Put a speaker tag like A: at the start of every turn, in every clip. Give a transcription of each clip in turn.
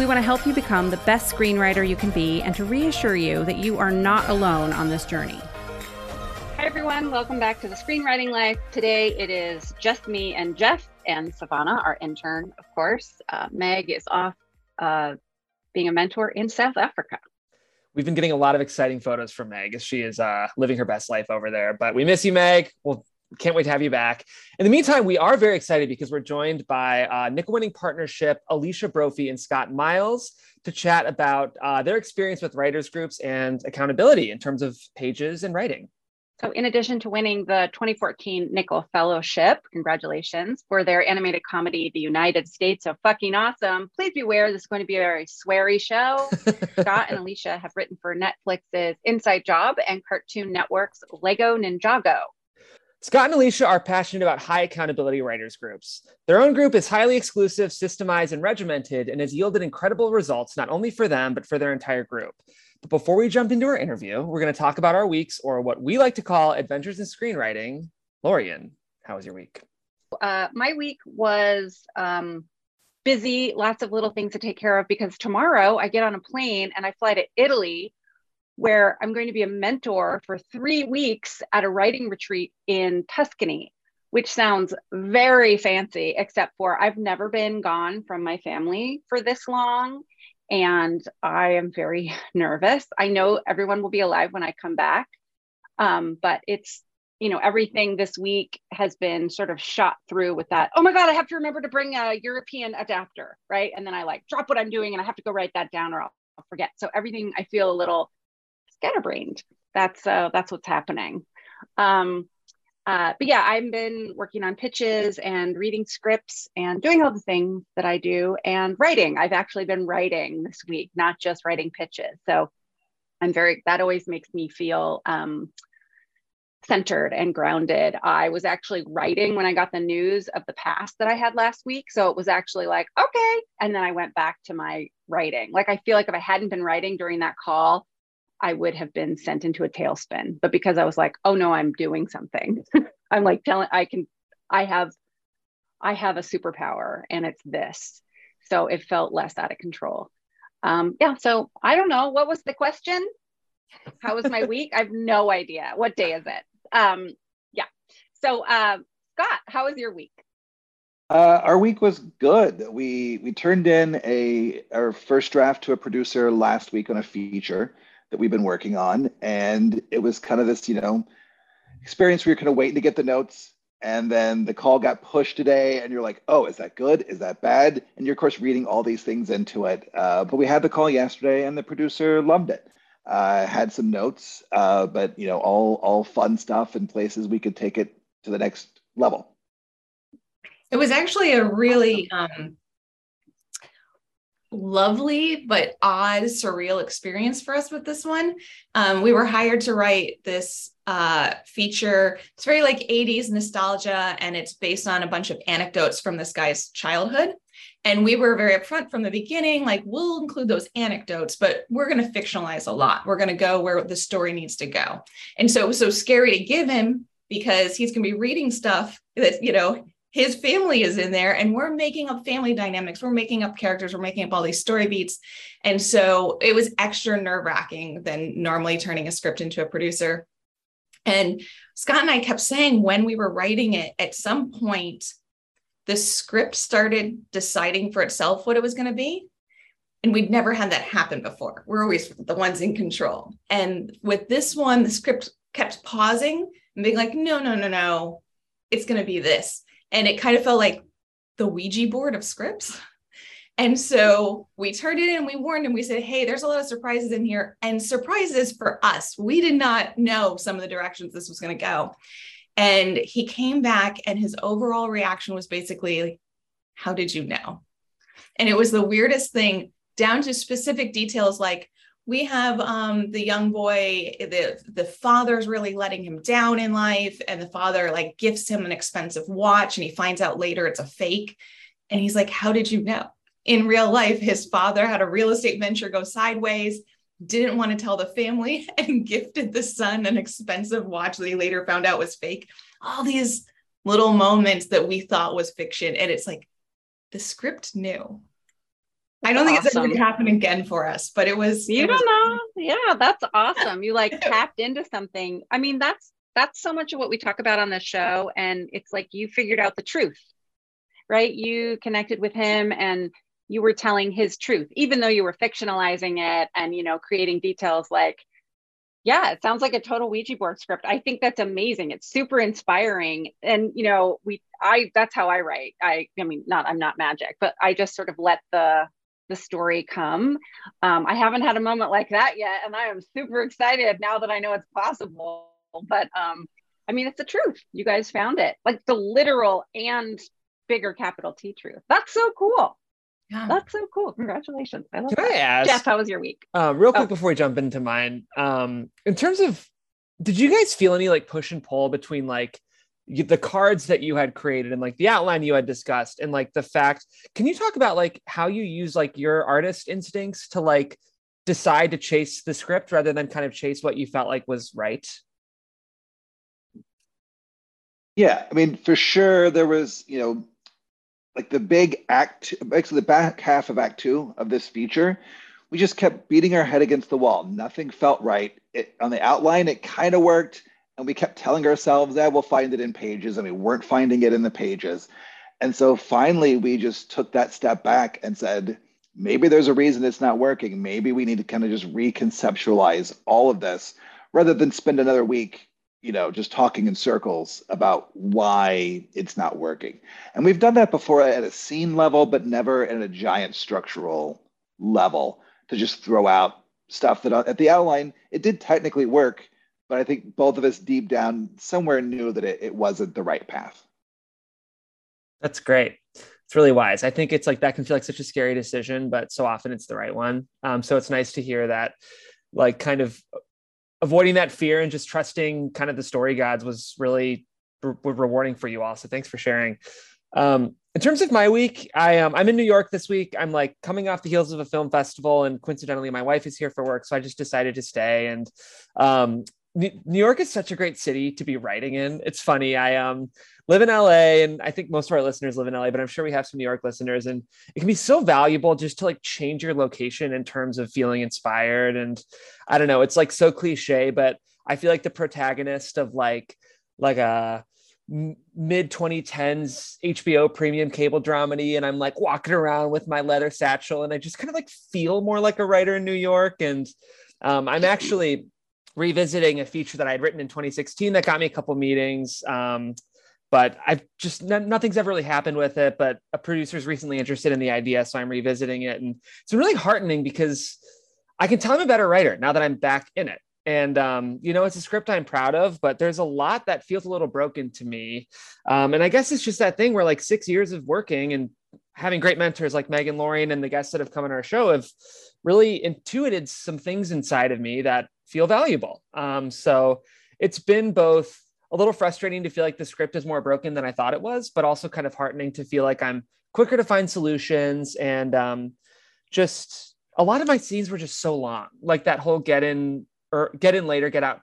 A: We want to help you become the best screenwriter you can be and to reassure you that you are not alone on this journey. Hi, everyone. Welcome back to the Screenwriting Life. Today it is just me and Jeff and Savannah, our intern, of course. Uh, Meg is off uh, being a mentor in South Africa.
B: We've been getting a lot of exciting photos from Meg as she is uh, living her best life over there. But we miss you, Meg. We'll can't wait to have you back. In the meantime, we are very excited because we're joined by uh, Nicholl winning partnership Alisha Brophy and Scott Miles to chat about uh, their experience with writers groups and accountability in terms of pages and writing.
A: So, in addition to winning the 2014 Nicholl Fellowship, congratulations for their animated comedy, The United States of Fucking Awesome. Please beware, this is going to be a very sweary show. Scott and Alisha have written for Netflix's Inside Job and Cartoon Network's Lego Ninjago.
B: Scott and Alisha are passionate about high accountability writers groups. Their own group is highly exclusive, systemized, and regimented, and has yielded incredible results not only for them, but for their entire group. But before we jump into our interview, we're going to talk about our weeks, or what we like to call adventures in screenwriting. Lorien, how was your week?
A: Uh, my week was um, busy, lots of little things to take care of because tomorrow I get on a plane and I fly to Italy where I'm going to be a mentor for three weeks at a writing retreat in Tuscany, which sounds very fancy, except for I've never been gone from my family for this long. And I am very nervous. I know everyone will be alive when I come back. Um, but it's, you know, everything this week has been sort of shot through with that. Oh my God, I have to remember to bring a European adapter, right? And then I like drop what I'm doing and I have to go write that down or I'll, I'll forget. So everything I feel a little scatterbrained. That's uh, that's what's happening. Um, uh, but yeah, I've been working on pitches and reading scripts and doing all the things that I do and writing. I've actually been writing this week, not just writing pitches. So I'm very, that always makes me feel um, centered and grounded. I was actually writing when I got the news of the past that I had last week. So it was actually like, okay. And then I went back to my writing. Like, I feel like if I hadn't been writing during that call, I would have been sent into a tailspin. But because I was like, oh no, I'm doing something. I'm like telling I can I have I have a superpower and it's this. So it felt less out of control. Um, yeah, so I don't know. What was the question? How was my week? I have no idea. What day is it? Um, yeah. So uh, Scott, how was your week?
C: Uh, our week was good. We we turned in a our first draft to a producer last week on a feature that we've been working on. And it was kind of this, you know, experience where you're kind of waiting to get the notes. And then the call got pushed today, and you're like, oh, is that good? Is that bad? And you're, of course, reading all these things into it. Uh, but we had the call yesterday, and the producer loved it. Uh, had some notes, uh, but you know, all all fun stuff and places we could take it to the next level.
D: It was actually a really um, lovely but odd, surreal experience for us with this one. Um, we were hired to write this uh, feature. It's very like 80s nostalgia, and it's based on a bunch of anecdotes from this guy's childhood. And we were very upfront from the beginning, like, we'll include those anecdotes, but we're going to fictionalize a lot. We're going to go where the story needs to go. And so it was so scary to give him because he's going to be reading stuff that, you know, his family is in there and we're making up family dynamics we're making up characters we're making up all these story beats. And so it was extra nerve wracking than normally turning a script into a producer. And scott and i kept saying when we were writing it at some point the script started deciding for itself what it was going to be. And we'd never had that happen before. We're always the ones in control. And with this one the script kept pausing and being like no no no no. It's going to be this and it kind of felt like the Ouija board of scripts. And so we turned it in, we warned him, we said, hey, there's a lot of surprises in here. And surprises for us. We did not know some of the directions this was going to go. And he came back, and his overall reaction was basically, How did you know? And it was the weirdest thing, down to specific details like, we have um the young boy the the father's really letting him down in life and the father like gifts him an expensive watch and he finds out later it's a fake. And he's like how did you know? In real life his father had a real estate venture go sideways didn't want to tell the family and gifted the son an expensive watch that he later found out was fake. All these little moments that we thought was fiction and it's like the script knew I don't think awesome. it's ever going to happen again for us, but it was.
A: You
D: it
A: don't know. Yeah, that's awesome. You like tapped into something. I mean, that's that's so much of what we talk about on the show, and it's like you figured out the truth, right? You connected with him, and you were telling his truth, even though you were fictionalizing it and you know creating details like. Yeah, it sounds like a total Ouija board script. I think that's amazing. It's super inspiring. And you know, we I that's how I write. I I mean, not I'm not magic, but I just sort of let the the story come. Um, I haven't had a moment like that yet, and I am super excited now that I know it's possible. But um, I mean, it's the truth. You guys found it, like the literal and bigger capital T truth. That's so cool. Yeah. That's so cool. Congratulations. I love
B: Can
A: that.
B: I ask,
A: Jeff, how was your week?
B: Um, real quick oh. before we jump into mine, um, in terms of, did you guys feel any like push and pull between like the cards that you had created and like the outline you had discussed and like the fact can you talk about like how you use like your artist instincts to like decide to chase the script rather than kind of chase what you felt like was right?
C: Yeah i mean for sure there was you know like the big act actually the back half of act two of this feature we just kept beating our head against the wall. Nothing felt right. It, on the outline it kind of worked and we kept telling ourselves that we'll find it in pages and we weren't finding it in the pages. And so finally we just took that step back and said maybe there's a reason it's not working. Maybe we need to kind of just reconceptualize all of this rather than spend another week you know just talking in circles about why it's not working. And we've done that before at a scene level but never at a giant structural level to just throw out stuff that uh, at the outline it did technically work but I think both of us deep down somewhere knew that it, it wasn't the right path.
B: That's great. It's really wise. I think it's like that can feel like such a scary decision, but so often it's the right one. Um, so it's nice to hear that, like, kind of avoiding that fear and just trusting kind of the story gods was really re- rewarding for you all. So thanks for sharing. Um, in terms of my week, I um, I'm in New York this week. I'm like coming off the heels of a film festival, and coincidentally, my wife is here for work, so I just decided to stay. And um, New York is such a great city to be writing in. It's funny. I um live in LA and I think most of our listeners live in LA, but I'm sure we have some New York listeners and it can be so valuable just to like change your location in terms of feeling inspired and I don't know, it's like so cliche, but I feel like the protagonist of like like a mid 2010s HBO premium cable dramedy and I'm like walking around with my leather satchel and I just kind of like feel more like a writer in New York and um, I'm actually revisiting a feature that I had written in 2016 that got me a couple meetings. Um, but I've just nothing's ever really happened with it. But a producer's recently interested in the idea, so I'm revisiting it, and it's really heartening because I can tell I'm a better writer now that I'm back in it. And um, you know, it's a script I'm proud of, but there's a lot that feels a little broken to me. Um, and I guess it's just that thing where like six years of working and having great mentors like Megan Lorien and the guests that have come on our show have really intuited some things inside of me that feel valuable. Um, so it's been both a little frustrating to feel like the script is more broken than I thought it was, but also kind of heartening to feel like I'm quicker to find solutions and um, just a lot of my scenes were just so long, like that whole get in or get in later, get out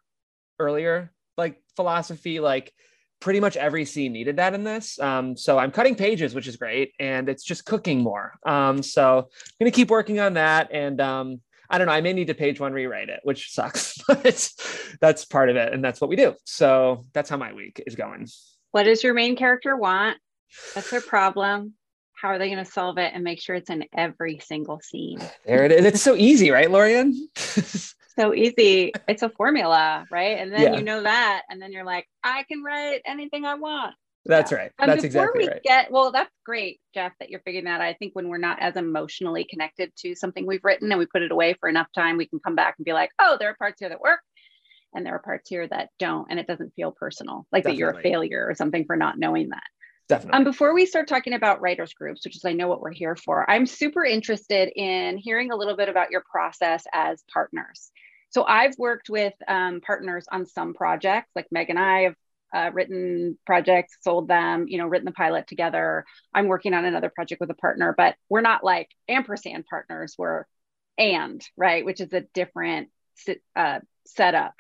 B: earlier, like philosophy, like pretty much every scene needed that in this. Um, so I'm cutting pages, which is great, and it's just cooking more. Um, so I'm gonna keep working on that, and um, I don't know. I may need to page one rewrite it, which sucks, but that's part of it. And that's what we do. So that's how my week is going.
A: What does your main character want? What's their problem? How are they going to solve it and make sure it's in every single scene?
B: There it is. It's so easy, right, Lorien?
A: so easy. It's a formula, right? And then yeah. you know that. And then you're like, I can write anything I want.
B: That's yeah. right. Um, that's exactly we right.
A: Get, well, that's great, Jeff, that you're figuring that out. I think when we're not as emotionally connected to something we've written and we put it away for enough time, we can come back and be like, oh, there are parts here that work and there are parts here that don't. And it doesn't feel personal, like Definitely. that you're a failure or something for not knowing that.
B: Definitely.
A: Um, before we start talking about writers groups, which is I know what we're here for, I'm super interested in hearing a little bit about your process as partners. So I've worked with um, partners on some projects, like Meg and I have uh, written projects, sold them, you know, written the pilot together. I'm working on another project with a partner, but we're not like ampersand partners. We're and right, which is a different uh, setup.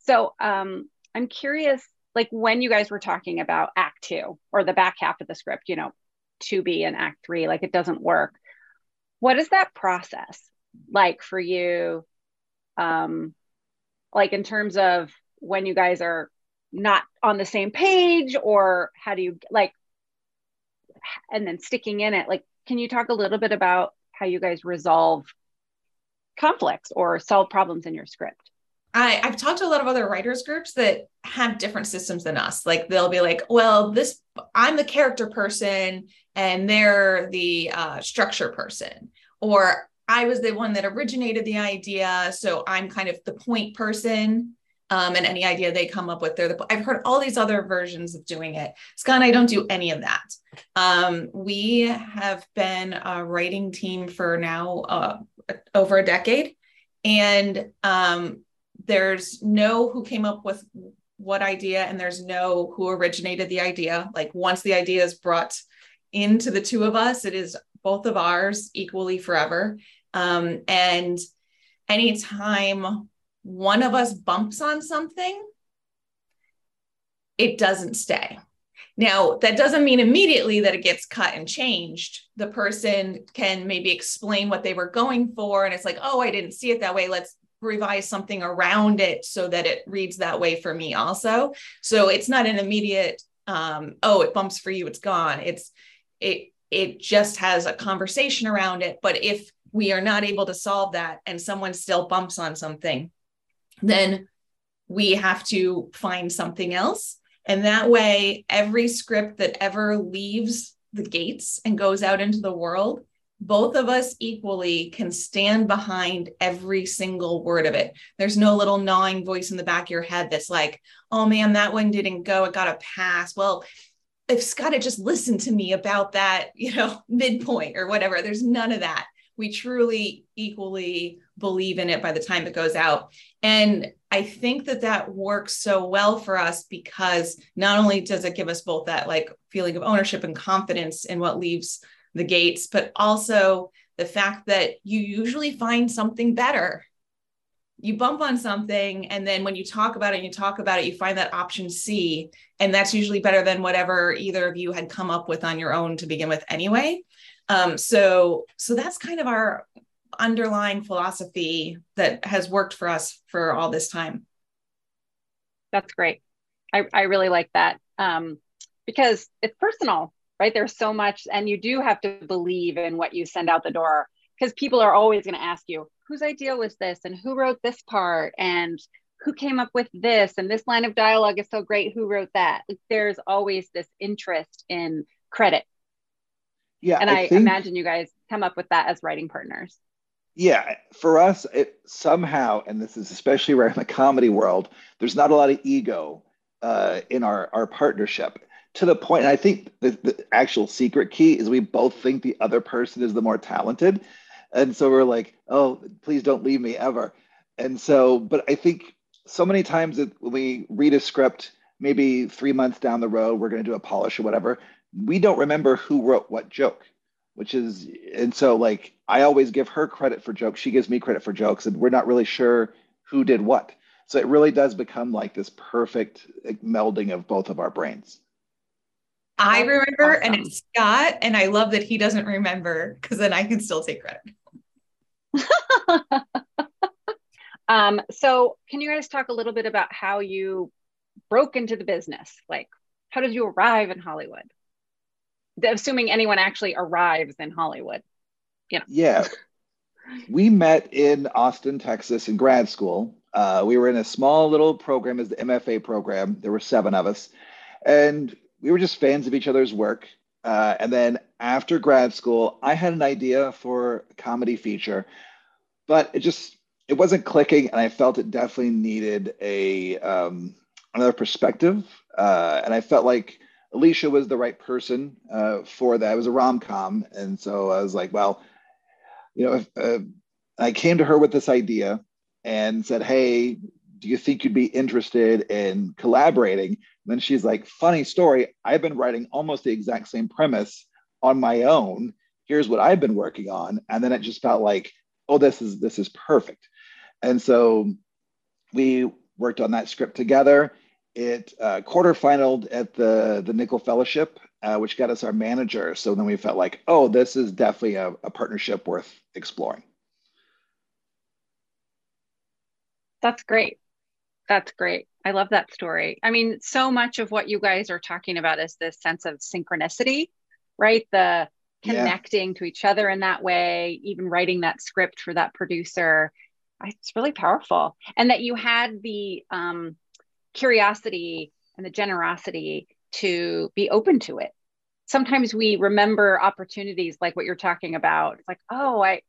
A: So um, I'm curious, like when you guys were talking about Act Two or the back half of the script, you know, to be in Act Three, like it doesn't work. What is that process like for you? Um, like in terms of when you guys are not on the same page or how do you like and then sticking in it like can you talk a little bit about how you guys resolve conflicts or solve problems in your script
D: I, I've talked to a lot of other writers groups that have different systems than us. Like they'll be like, well, this I'm the character person and they're the uh, structure person, or I was the one that originated the idea, so I'm kind of the point person um, and any idea they come up with. They're the, I've heard all these other versions of doing it. Scott and I don't do any of that. Um, we have been a writing team for now uh, over a decade, and um, there's no who came up with what idea, and there's no who originated the idea. Like once the idea is brought into the two of us, it is both of ours equally forever. Um, and anytime one of us bumps on something, it doesn't stay. Now, that doesn't mean immediately that it gets cut and changed. The person can maybe explain what they were going for, and it's like, oh, I didn't see it that way. Let's revise something around it so that it reads that way for me also. So it's not an immediate, um, oh, it bumps for you, it's gone. It's it it just has a conversation around it. But if we are not able to solve that and someone still bumps on something, then we have to find something else. And that way, every script that ever leaves the gates and goes out into the world, both of us equally can stand behind every single word of it. There's no little gnawing voice in the back of your head that's like, oh man, that one didn't go, it got a pass. Well, if Scott had just listened to me about that, you know, midpoint or whatever, there's none of that. We truly equally believe in it by the time it goes out. And I think that that works so well for us because not only does it give us both that like feeling of ownership and confidence in what leaves the gates, but also the fact that you usually find something better. You bump on something, and then when you talk about it, and you talk about it, you find that option C, and that's usually better than whatever either of you had come up with on your own to begin with, anyway. Um, so, so that's kind of our underlying philosophy that has worked for us for all this time.
A: That's great. I, I really like that. Um, because it's personal, right? There's so much, and you do have to believe in what you send out the door because people are always going to ask you, whose idea was this? And who wrote this part? And who came up with this? And this line of dialogue is so great. Who wrote that? Like, there's always this interest in credit
C: yeah
A: and i, I think, imagine you guys come up with that as writing partners
C: yeah, for us, it somehow, and this is especially in the comedy world, there's not a lot of ego uh, in our, our partnership to the point, and I think the, the actual secret key is we both think the other person is the more talented. And so we're like, oh, please don't leave me ever. And so, but I think so many times that when we read a script, maybe three months down the road, we're going to do a polish or whatever, we don't remember who wrote what joke which is and so like I always give her credit for jokes. She gives me credit for jokes, and we're not really sure who did what. So it really does become like this perfect melding of both of our brains.
D: I remember, awesome. and it's Scott, and I love that he doesn't remember because then I can still take credit.
A: um, so, can you guys talk a little bit about how you broke into the business? Like, how did you arrive in Hollywood? Assuming anyone actually arrives in Hollywood. You know.
C: Yeah. we met in Austin, Texas in grad school. Uh, we were in a small little program as the MFA program. There were seven of us. And we were just fans of each other's work. Uh, and then after grad school, I had an idea for a comedy feature, but it just it wasn't clicking, and I felt it definitely needed a um, another perspective. Uh, and I felt like Alisha was the right person uh, for that. It was a rom com, and so I was like, well, you know, if, uh, I came to her with this idea and said, hey, do you think you'd be interested in collaborating? And then she's like, funny story. I've been writing almost the exact same premise on my own. Here's what I've been working on, and then it just felt like, oh, this is this is perfect. And so we worked on that script together it uh, quarterfinaled at the the Nicholl Fellowship, uh, which got us our manager. So then we felt like, oh, this is definitely a, a partnership worth exploring.
A: That's great. That's great. I love that story. I mean, so much of what you guys are talking about is this sense of synchronicity, right? The connecting yeah. to each other in that way, even writing that script for that producer. It's really powerful. And that you had the um, curiosity and the generosity to be open to it. Sometimes we remember opportunities like what you're talking about. It's like, oh, I,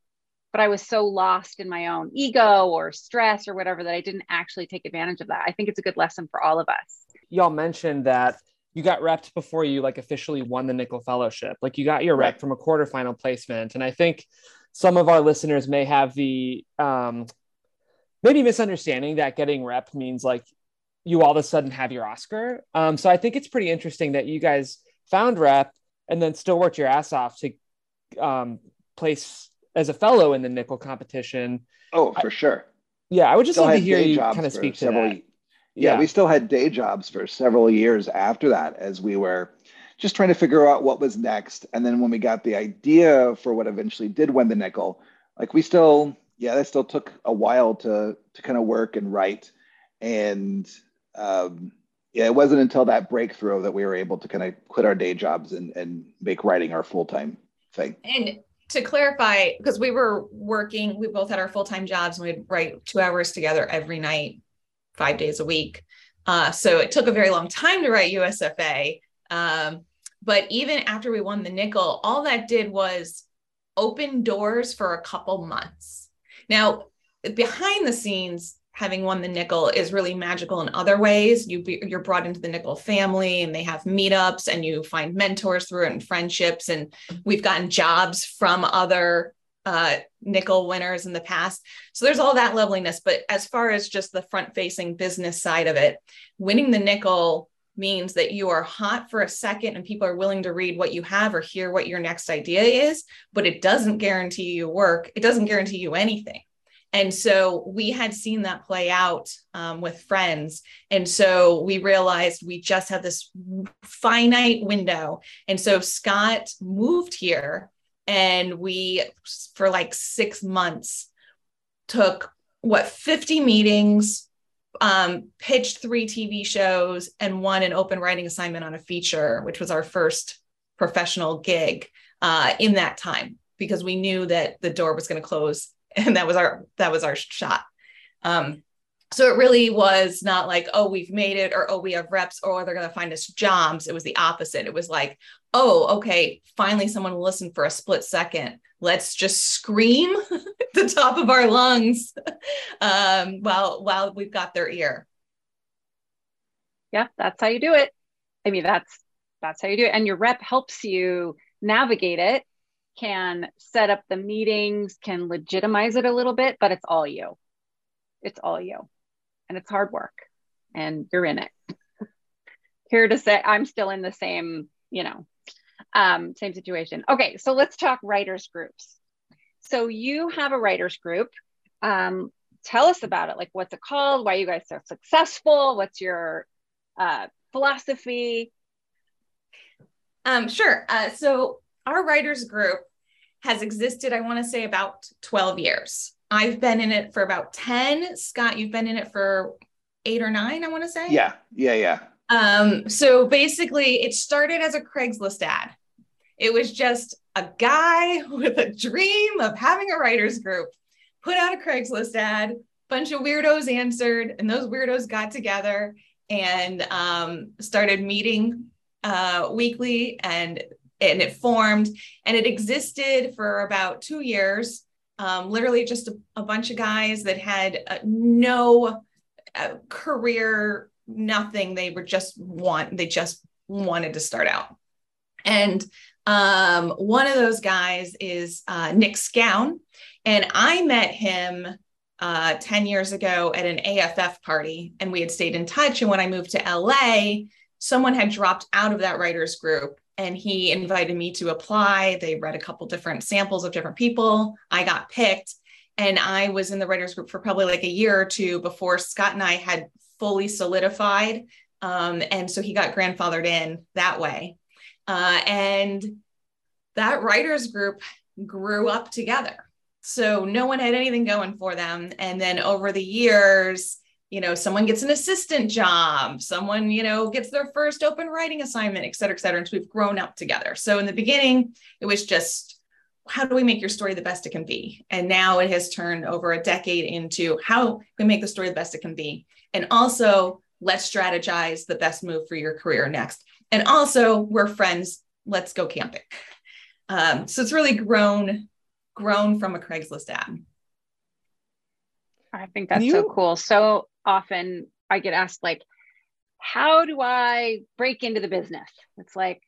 A: but I was so lost in my own ego or stress or whatever that I didn't actually take advantage of that. I think it's a good lesson for all of us.
B: Y'all mentioned that you got repped before you like officially won the Nicholl Fellowship. Like you got your rep from a quarterfinal placement. And I think some of our listeners may have the um, maybe misunderstanding that getting rep means like you all of a sudden have your Oscar. Um, so I think it's pretty interesting that you guys found rep and then still worked your ass off to um, place as a fellow in the Nicholl competition.
C: Oh, for I, sure.
B: Yeah, I would just still love to hear you kind of speak to several, that.
C: Yeah, yeah, we still had day jobs for several years after that as we were just trying to figure out what was next. And then when we got the idea for what eventually did win the Nicholl, like we still, yeah, that still took a while to to kind of work and write. And um, yeah, it wasn't until that breakthrough that we were able to kind of quit our day jobs and, and make writing our full time thing.
D: And to clarify, because we were working, we both had our full time jobs and we'd write two hours together every night, five days a week. Uh, so it took a very long time to write USFA. Um, but even after we won the Nicholl, all that did was open doors for a couple months. Now, behind the scenes, having won the Nicholl is really magical in other ways. You be, you're brought into the Nicholl family and they have meetups and you find mentors through it and friendships. And we've gotten jobs from other uh, Nicholl winners in the past. So there's all that loveliness. But as far as just the front facing business side of it, winning the Nicholl means that you are hot for a second and people are willing to read what you have or hear what your next idea is, but it doesn't guarantee you work. It doesn't guarantee you anything. And so we had seen that play out um, with friends. And so we realized we just had this finite window. And so Scott moved here and we, for like six months, took what 50 meetings, um, pitched three TV shows, and won an open writing assignment on a feature, which was our first professional gig uh, in that time because we knew that the door was going to close and that was our that was our shot. Um so it really was not like oh we've made it or oh we have reps or they're going to find us jobs. It was the opposite. It was like oh okay finally someone will listen for a split second. Let's just scream at the top of our lungs um, while while we've got their ear.
A: Yeah that's how you do it. I mean that's that's how you do it. And your rep helps you navigate it can set up the meetings, can legitimize it a little bit, but it's all you. It's all you. And it's hard work and you're in it. Here to say I'm still in the same, you know, um, same situation. Okay, so let's talk writers groups. So you have a writers group. Um, tell us about it. Like, what's it called? Why you guys so successful? What's your uh, philosophy?
D: Um, sure. Uh, so our writers group has existed, I want to say about 12 years. I've been in it for about 10. Scott, you've been in it for eight or nine, I want to say.
C: Yeah, yeah, yeah.
D: Um, so basically, it started as a Craigslist ad. It was just a guy with a dream of having a writers group put out a Craigslist ad, bunch of weirdos answered, and those weirdos got together and um, started meeting uh, weekly and and it formed and it existed for about two years um, literally just a, a, bunch of guys that had uh, no uh, career nothing they were just want they just wanted to start out. And um, one of those guys is uh, Nick Scown. And I met him uh, 10 years ago at an AFF party, and we had stayed in touch. And when I moved to LA, someone had dropped out of that writers group and he invited me to apply. They read a couple different samples of different people. I got picked. And I was in the writers group for probably like a year or two before Scott and I had fully solidified. Um, and so he got grandfathered in that way. Uh, and that writers group grew up together. So no one had anything going for them. And then over the years, you know, someone gets an assistant job, someone, you know, gets their first open writing assignment, et cetera, et cetera. And so we've grown up together. So in the beginning, it was just, how do we make your story the best it can be? And now it has turned over a decade into how we make the story the best it can be. And also, let's strategize the best move for your career next. And also, we're friends. Let's go camping. Um, so it's really grown, grown from a Craigslist ad.
A: I think that's you, so cool. So often I get asked like, how do I break into the business? It's like,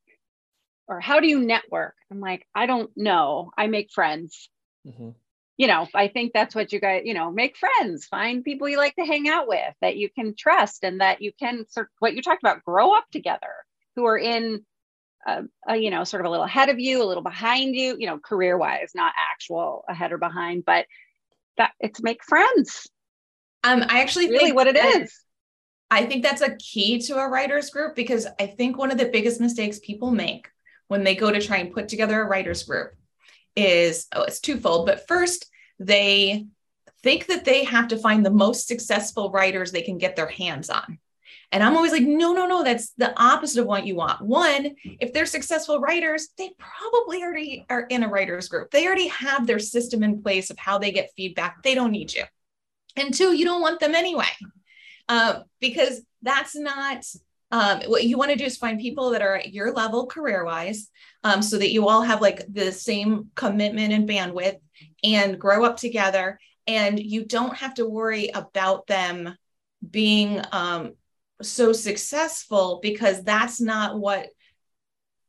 A: or how do you network? I'm like, I don't know. I make friends. Mm-hmm. You know, I think that's what you guys, you know, make friends, find people you like to hang out with that you can trust and that you can sort of what you talked about, grow up together, who are in, a, a, you know, sort of a little ahead of you, a little behind you, you know, career wise, not actual ahead or behind, but that it's make friends
D: um, I actually
A: really what it
D: that,
A: is.
D: I think that's a key to a writers group because I think one of the biggest mistakes people make when they go to try and put together a writers group is oh, it's twofold. But first, they think that they have to find the most successful writers they can get their hands on. And I'm always like, no, no, no, that's the opposite of what you want. One, if they're successful writers, they probably already are in a writers group. They already have their system in place of how they get feedback. They don't need you. And two, you don't want them anyway, uh, because that's not um, what you want to do is find people that are at your level career wise um, so that you all have like the same commitment and bandwidth and grow up together. And you don't have to worry about them being um, so successful because that's not what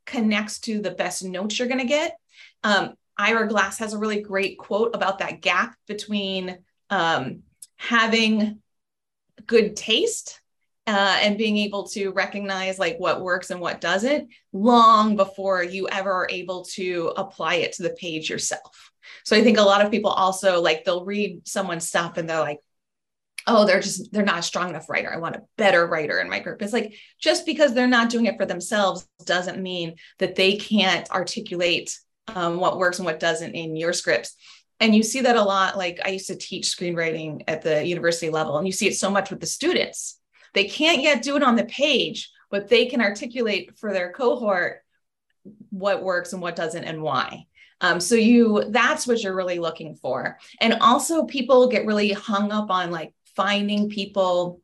D: connects to the best notes you're going to get. Um, Ira Glass has a really great quote about that gap between um, having good taste uh, and being able to recognize like what works and what doesn't long before you ever are able to apply it to the page yourself. So I think a lot of people also like they'll read someone's stuff and they're like, oh, they're just they're not a strong enough writer. I want a better writer in my group. It's like just because they're not doing it for themselves doesn't mean that they can't articulate um, what works and what doesn't in your scripts and you see that a lot like i used to teach screenwriting at the university level and you see it so much with the students. They can't yet do it on the page but they can articulate for their cohort what works and what doesn't and why. Um, so you that's what you're really looking for. And also people get really hung up on like finding people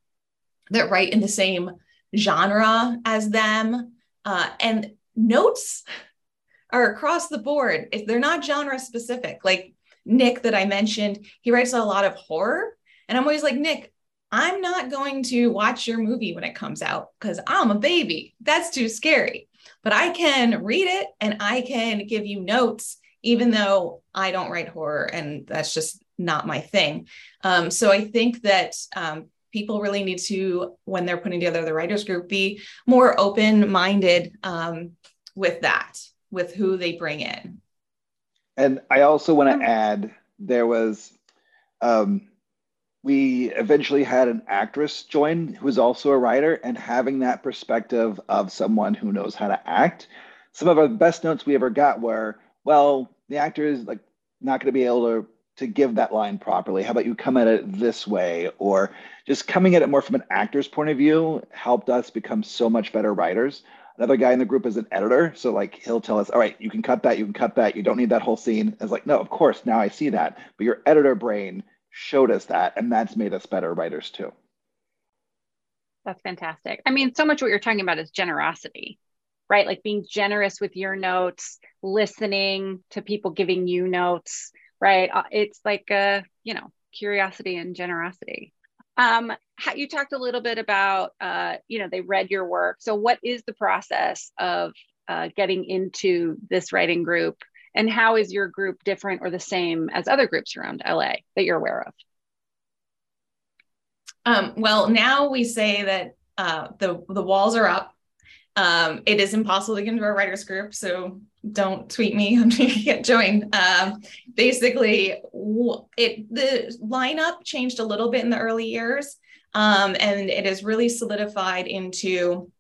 D: that write in the same genre as them. Uh, and notes are across the board. If they're not genre specific like Nick that I mentioned, he writes a lot of horror. And I'm always like, Nick, I'm not going to watch your movie when it comes out because I'm a baby. That's too scary. But I can read it and I can give you notes, even though I don't write horror and that's just not my thing. Um, so I think that um, people really need to, when they're putting together the writers group, be more open minded um, with that, with who they bring in.
C: And I also want to mm. add there was, um, we eventually had an actress join who was also a writer, and having that perspective of someone who knows how to act. Some of our best notes we ever got were, well, the actor is like not going to be able to to give that line properly. How about you come at it this way? Or just coming at it more from an actor's point of view helped us become so much better writers. Another guy in the group is an editor. So like he'll tell us, all right, you can cut that, you can cut that, you don't need that whole scene. It's like, no, of course, now I see that. But your editor brain showed us that, and that's made us better writers too.
A: That's fantastic. I mean, so much what you're talking about is generosity, right? Like being generous with your notes, listening to people giving you notes, right? Uh, it's like, uh, you know, curiosity and generosity. Um, how, you talked a little bit about, uh, you know, they read your work. So, what is the process of uh, getting into this writing group, and how is your group different or the same as other groups around LA that you're aware of?
D: Um, well, now we say that uh, the the walls are up. Um, it is impossible to get into our writers group, so don't tweet me. To get joined. Um, basically, it the lineup changed a little bit in the early years, um, and it is really solidified into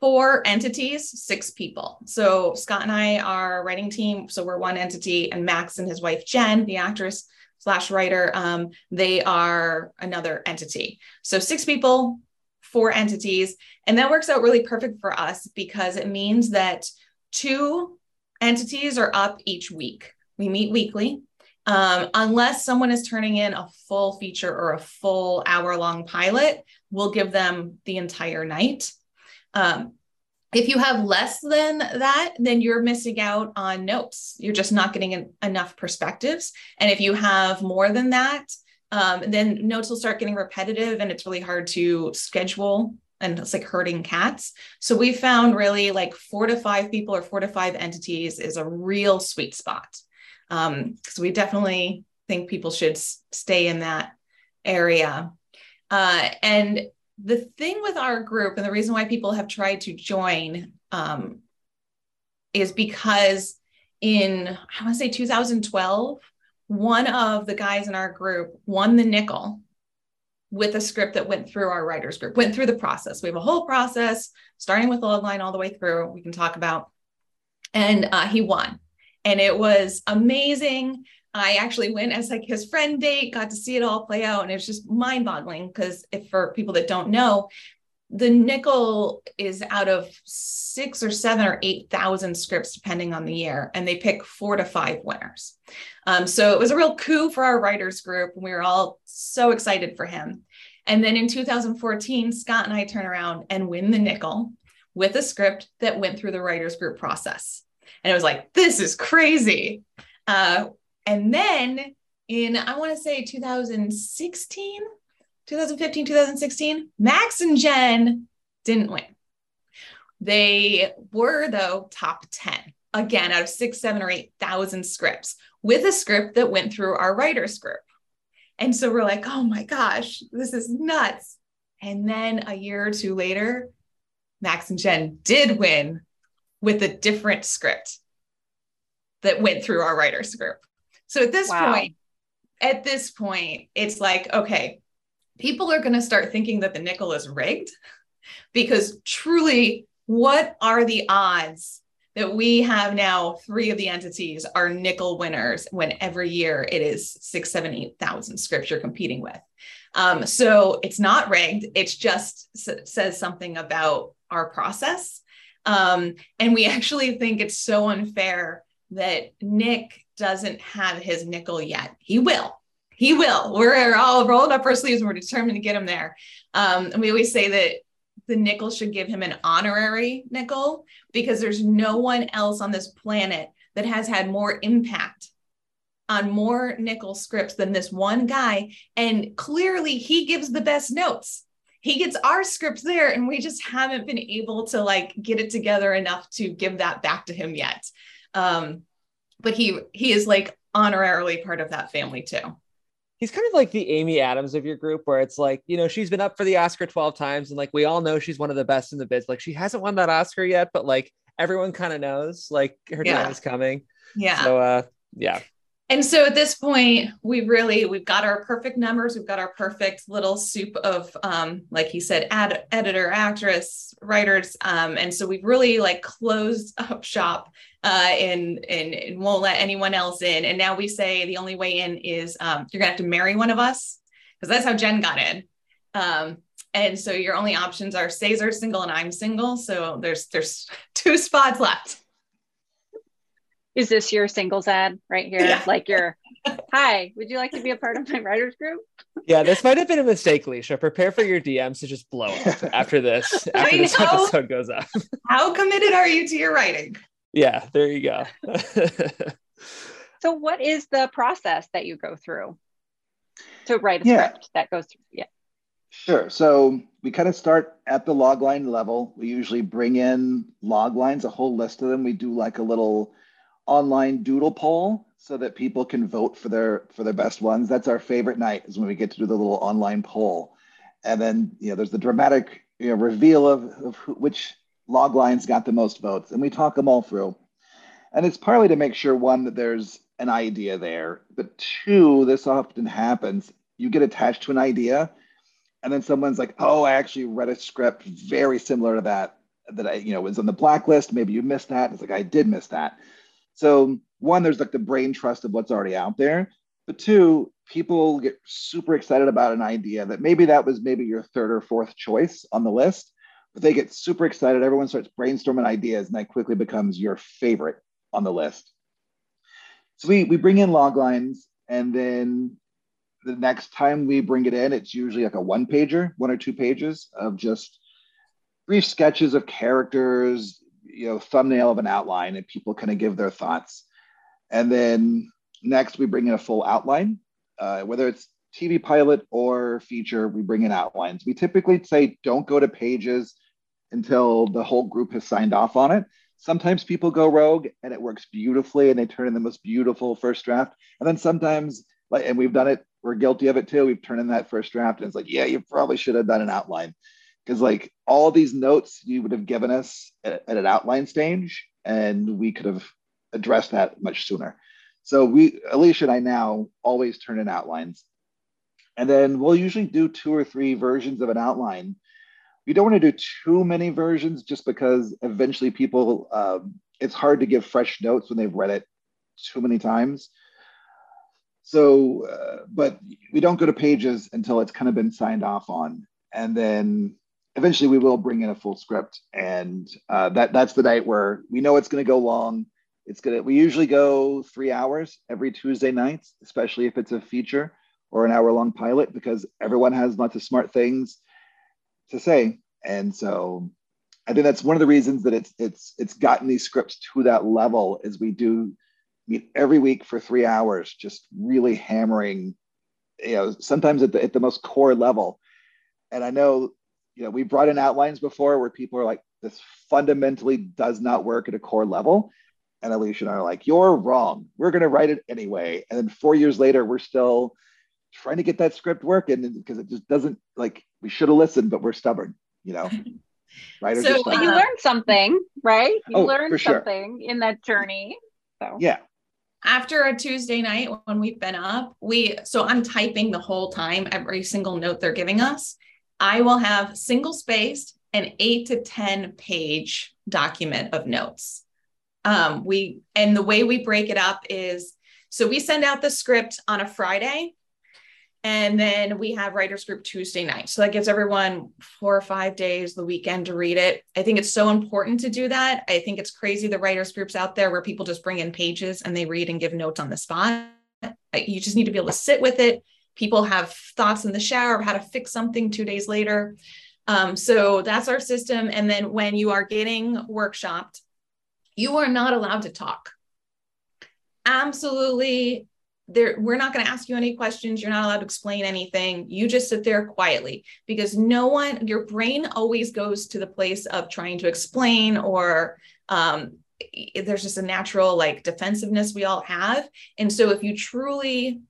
D: four entities, six people. So Scott and I are writing team, so we're one entity, and Max and his wife Jen, the actress slash writer, um, they are another entity. So six people, four entities, and that works out really perfect for us because it means that two entities are up each week. We meet weekly. Um, unless someone is turning in a full feature or a full hour long pilot, we'll give them the entire night. Um, if you have less than that, then you're missing out on notes. You're just not getting enough perspectives. And if you have more than that, um, then notes will start getting repetitive and it's really hard to schedule and it's like herding cats. So we found really like four to five people or four to five entities is a real sweet spot. Um, so we definitely think people should s- stay in that area. Uh, and the thing with our group and the reason why people have tried to join um, is because in, I want to say 2012, one of the guys in our group won the Nicholl with a script that went through our writers group, went through the process. We have a whole process starting with the log line all the way through, we can talk about. And uh, he won. And it was amazing. I actually went as like his friend date, got to see it all play out. And it was just mind boggling because if for people that don't know, the Nicholl is out of six or seven or 8,000 scripts, depending on the year, and they pick four to five winners. Um, so it was a real coup for our writers group. And we were all so excited for him. And then in 2014, Scott and I turn around and win the Nicholl with a script that went through the writers group process. And it was like, this is crazy. Uh, and then in, I want to say 2016, 2015, 2016, Max and Jen didn't win. They were, though, top 10, again, out of six, seven, or 8,000 scripts with a script that went through our writer's group. And so we're like, oh my gosh, this is nuts. And then a year or two later, Max and Jen did win with a different script that went through our writer's group. So at this wow. point, at this point, it's like, okay, people are going to start thinking that the Nicholl is rigged because truly, what are the odds that we have now three of the entities are Nicholl winners when every year it is six, seven, eight thousand scripts you're competing with? Um, so it's not rigged. It just s- says something about our process. Um, and we actually think it's so unfair that Nick doesn't have his Nicholl yet. He will. He will. We're all rolled up our sleeves and we're determined to get him there. Um, and we always say that the Nicholl should give him an honorary Nicholl because there's no one else on this planet that has had more impact on more Nicholl scripts than this one guy. And clearly he gives the best notes. He gets our scripts there, and we just haven't been able to like get it together enough to give that back to him yet. Um, but he he is like honorarily part of that family too
B: he's kind of like the Amy Adams of your group, where it's like, you know, she's been up for the Oscar 12 times, and like we all know she's one of the best in the biz. Like she hasn't won that Oscar yet, but like everyone kind of knows like her yeah. time is coming.
D: Yeah.
B: So uh yeah
D: and so at this point we really we've got our perfect numbers. We've got our perfect little soup of um, like he said ad, editor actress writers. Um, and so we've really like closed up shop uh, and, and, and won't let anyone else in. And now we say the only way in is um, you're gonna have to marry one of us because that's how jen got in. Um, and so your only options are Cesar single and I'm single. So there's there's two spots left
A: is this your singles ad right here? Yeah. Like your, hi, would you like to be a part of my writers group?
B: Yeah, this might have been a mistake, Leisha. Prepare for your DMs to just blow up after this, after this episode goes up.
D: How committed are you to your writing?
B: Yeah, there you go.
A: so what is the process that you go through to write a yeah. script that goes through? Yeah.
C: Sure. So we kind of start at the logline level. We usually bring in log lines, a whole list of them. We do like a little online doodle poll so that people can vote for their for their best ones. That's our favorite night is when we get to do the little online poll. And then you know there's the dramatic you know, reveal of, of which log lines got the most votes, and we talk them all through. And it's partly to make sure one that there's an idea there, but two, this often happens. You get attached to an idea, and then someone's like, "Oh, I actually read a script very similar to that that I you know was on the blacklist. Maybe you missed that." It's like I did miss that. So one, there's like the brain trust of what's already out there. But two, people get super excited about an idea that maybe that was maybe your third or fourth choice on the list, but they get super excited. Everyone starts brainstorming ideas, and that quickly becomes your favorite on the list. So we, we bring in log lines, and then the next time we bring it in, it's usually like a one pager, one or two pages of just brief sketches of characters, you know, thumbnail of an outline, and people kind of give their thoughts. And then next, we bring in a full outline, uh, whether it's TV pilot or feature, we bring in outlines. We typically say don't go to pages until the whole group has signed off on it. Sometimes people go rogue and it works beautifully and they turn in the most beautiful first draft. And then sometimes, like, and we've done it, we're guilty of it too. We've turned in that first draft and it's like, yeah, you probably should have done an outline. Because, like, all these notes you would have given us at, at an outline stage, and we could have addressed that much sooner. So we, Alisha and I now always turn in outlines. And then we'll usually do two or three versions of an outline. We don't want to do too many versions just because eventually people, um, it's hard to give fresh notes when they've read it too many times. So, uh, but we don't go to pages until it's kind of been signed off on. And then eventually we will bring in a full script. And uh, that that's the night where we know it's going to go long it's gonna. We usually go three hours every Tuesday nights, especially if it's a feature or an hour long pilot, because everyone has lots of smart things to say, and so I think that's one of the reasons that it's it's it's gotten these scripts to that level. Is we do meet every week for three hours, just really hammering, you know, sometimes at the at the most core level. And I know, you know, we brought in outlines before where people are like, this fundamentally does not work at a core level and Alisha and I are like, you're wrong. We're going to write it anyway. And then four years later, we're still trying to get that script working because it just doesn't like we should have listened, but we're stubborn, you know.
A: Writers so you learned something, right? You oh, learned something sure. in that journey. So
C: yeah.
D: After a Tuesday night when we've been up, we so I'm typing the whole time every single note they're giving us. I will have single spaced an eight to 10 page document of notes um, we and the way we break it up is so we send out the script on a Friday, and then we have writers group Tuesday night. So that gives everyone four or five days, the weekend to read it. I think it's so important to do that. I think it's crazy the writers groups out there where people just bring in pages and they read and give notes on the spot. You just need to be able to sit with it. People have thoughts in the shower of how to fix something two days later. Um, so that's our system. And then when you are getting workshopped, you are not allowed to talk. Absolutely. There, we're not going to ask you any questions. You're not allowed to explain anything. You just sit there quietly because no one, your brain always goes to the place of trying to explain or um, there's just a natural like defensiveness we all have. And so if you truly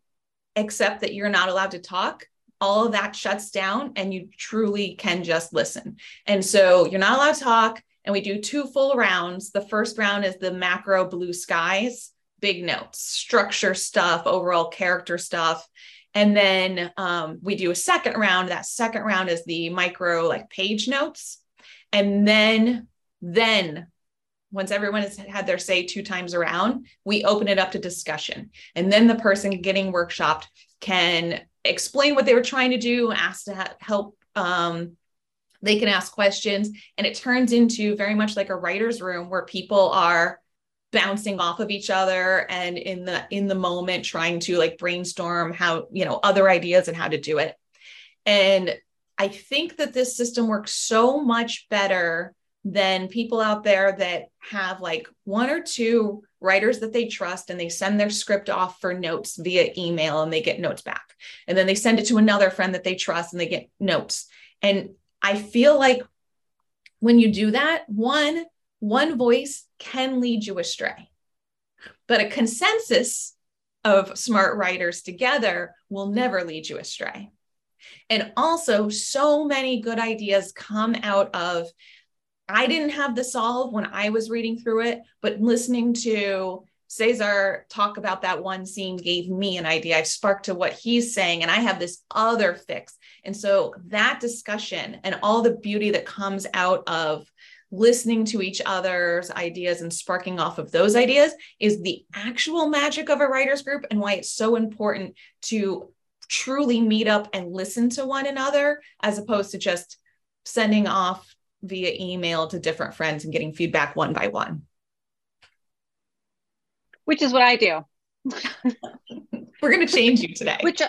D: accept that you're not allowed to talk, all of that shuts down and you truly can just listen. And so you're not allowed to talk and we do two full rounds. The first round is the macro blue skies, big notes, structure stuff, overall character stuff. And then um, we do a second round. That second round is the micro like page notes. And then, then once everyone has had their say two times around, we open it up to discussion. And then the person getting workshopped can explain what they were trying to do, ask to help um, they can ask questions and it turns into very much like a writer's room where people are bouncing off of each other and in the in the moment trying to like brainstorm how you know other ideas and how to do it and i think that this system works so much better than people out there that have like one or two writers that they trust and they send their script off for notes via email and they get notes back. And then they send it to another friend that they trust and they get notes. And I feel like when you do that, one, one voice can lead you astray. But a consensus of smart writers together will never lead you astray. And also, so many good ideas come out of I didn't have the solve when I was reading through it, but listening to Cesar talk about that one scene gave me an idea. I've sparked to what he's saying, and I have this other fix. And so that discussion and all the beauty that comes out of listening to each other's ideas and sparking off of those ideas is the actual magic of a writers group and why it's so important to truly meet up and listen to one another as opposed to just sending off via email to different friends and getting feedback one by one.
A: Which is what I do.
D: We're going to change you today.
A: Which,